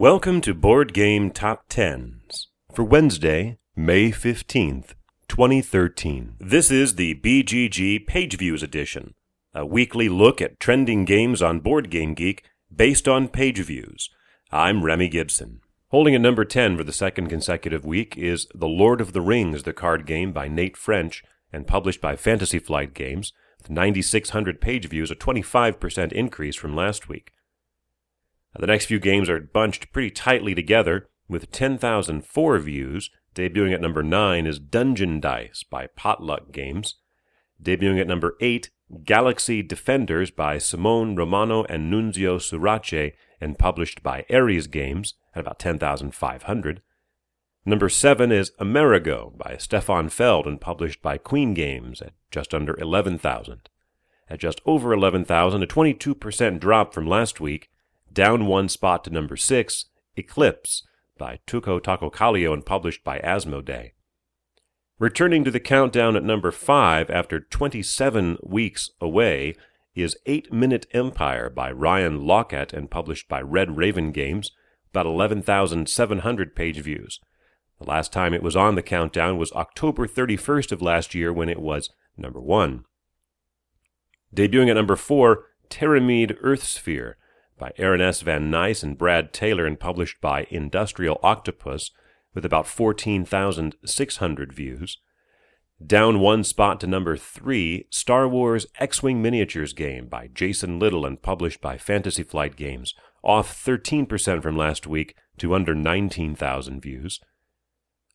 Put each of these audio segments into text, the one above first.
Welcome to Board Game Top Tens for Wednesday, May 15th, 2013. This is the BGG Page Views edition, a weekly look at trending games on Board Game Geek based on page views. I'm Remy Gibson. Holding at number 10 for the second consecutive week is The Lord of the Rings, the card game by Nate French and published by Fantasy Flight Games, with 9,600 page views, a 25% increase from last week. The next few games are bunched pretty tightly together, with 10,004 views. Debuting at number 9 is Dungeon Dice by Potluck Games. Debuting at number 8, Galaxy Defenders by Simone Romano and Nunzio Surace, and published by Ares Games at about 10,500. Number 7 is Amerigo by Stefan Feld and published by Queen Games at just under 11,000. At just over 11,000, a 22% drop from last week, down one spot to number 6, Eclipse by Touko Tahkokallio and published by Asmodee. Returning to the countdown at number 5 after 27 weeks away is 8 Minute Empire by Ryan Laukat and published by Red Raven Games, about 11,700 page views. The last time it was on the countdown was October 31st of last year when it was number 1. Debuting at number 4, Terramid Earthsphere by Aaron S. Van Nice and Brad Taylor and published by Industrial Octopus with about 14,600 views. Down one spot to number three, Star Wars X Wing Miniatures game by Jason Little and published by Fantasy Flight Games, off 13% from last week to under 19,000 views.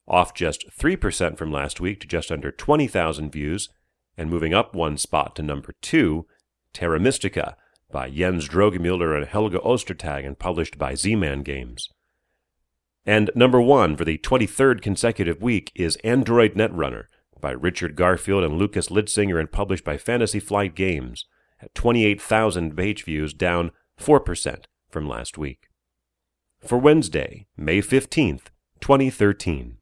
Off just 3% from last week to just under 20,000 views, and moving up one spot to number two, Terra Mystica by Jens Drögemüller and Helge Ostertag and published by Z-Man Games. And number one for the 23rd consecutive week is Android Netrunner by Richard Garfield and Lukas Litzsinger and published by Fantasy Flight Games at 28,000 page views, down 4% from last week. For Wednesday, May 15th, 2013.